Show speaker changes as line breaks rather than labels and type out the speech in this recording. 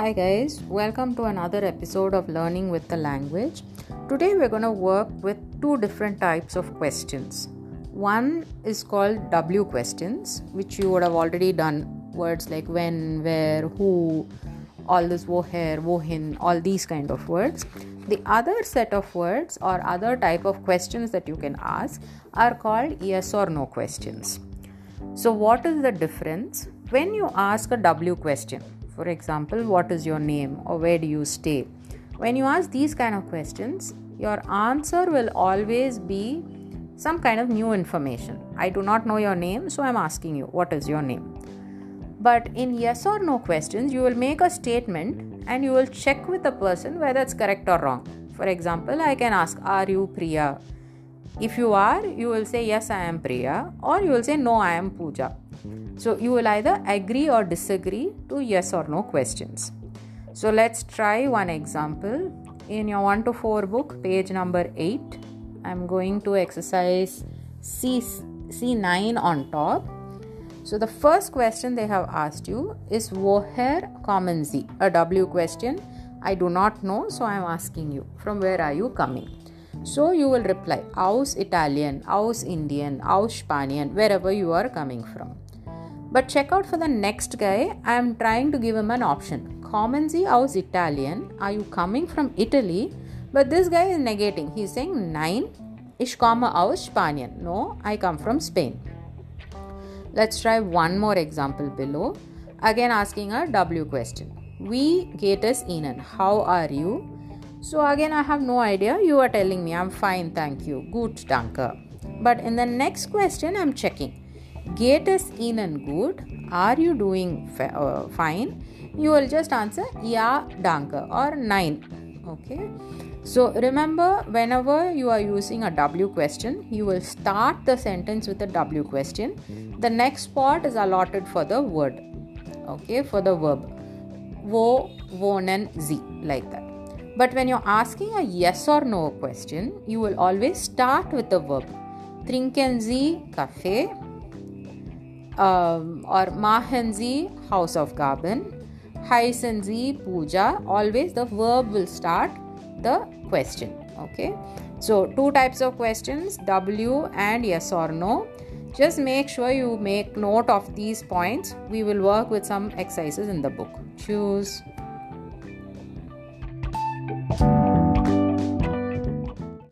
Hi, guys, welcome to another episode of Learning with the Language. Today, we're going to work with two different types of questions. One is called W questions, which you would have already done words like when, where, who, all this woher, wohin, all these kind of words. The other set of words or other type of questions that you can ask are called yes or no questions. So, what is the difference when you ask a W question? For example, what is your name or where do you stay? When you ask these kind of questions, your answer will always be some kind of new information. I do not know your name, so I'm asking you, what is your name? But in yes or no questions, you will make a statement and you will check with the person whether it's correct or wrong. For example, I can ask, Are you Priya? If you are, you will say, Yes, I am Priya, or you will say, No, I am Pooja. So you will either agree or disagree to yes or no questions. So let's try one example. In your 1 to 4 book, page number 8, I'm going to exercise C, C9 on top. So the first question they have asked you is Woher common Z, a W question. I do not know, so I'm asking you, from where are you coming? So you will reply, aus Italien, aus Indien, aus Spanien, wherever you are coming from. But check out for the next guy. I am trying to give him an option. Common Z aus Italien. Are you coming from Italy? But this guy is negating. He's saying nine. Ich komme aus Spanien. No, I come from Spain. Let's try one more example below. Again asking a W question. Wie geht es Ihnen? How are you? So again I have no idea. You are telling me I'm fine, thank you. Gut, danke. But in the next question I'm checking. Geht in and good. Are you doing fa- uh, fine? You will just answer Ja, danke or Nein. Okay. So remember, whenever you are using a W question, you will start the sentence with a W question. The next part is allotted for the word. Okay, for the verb. Wo, wohnen Sie, like that. But when you're asking a yes or no question, you will always start with the verb. Trinken Sie Kaffee? Um, or Mahanzi, house of Gaben, Haisanzi, puja. Always the verb will start the question. Okay, so two types of questions W and yes or no. Just make sure you make note of these points. We will work with some exercises in the book. Choose.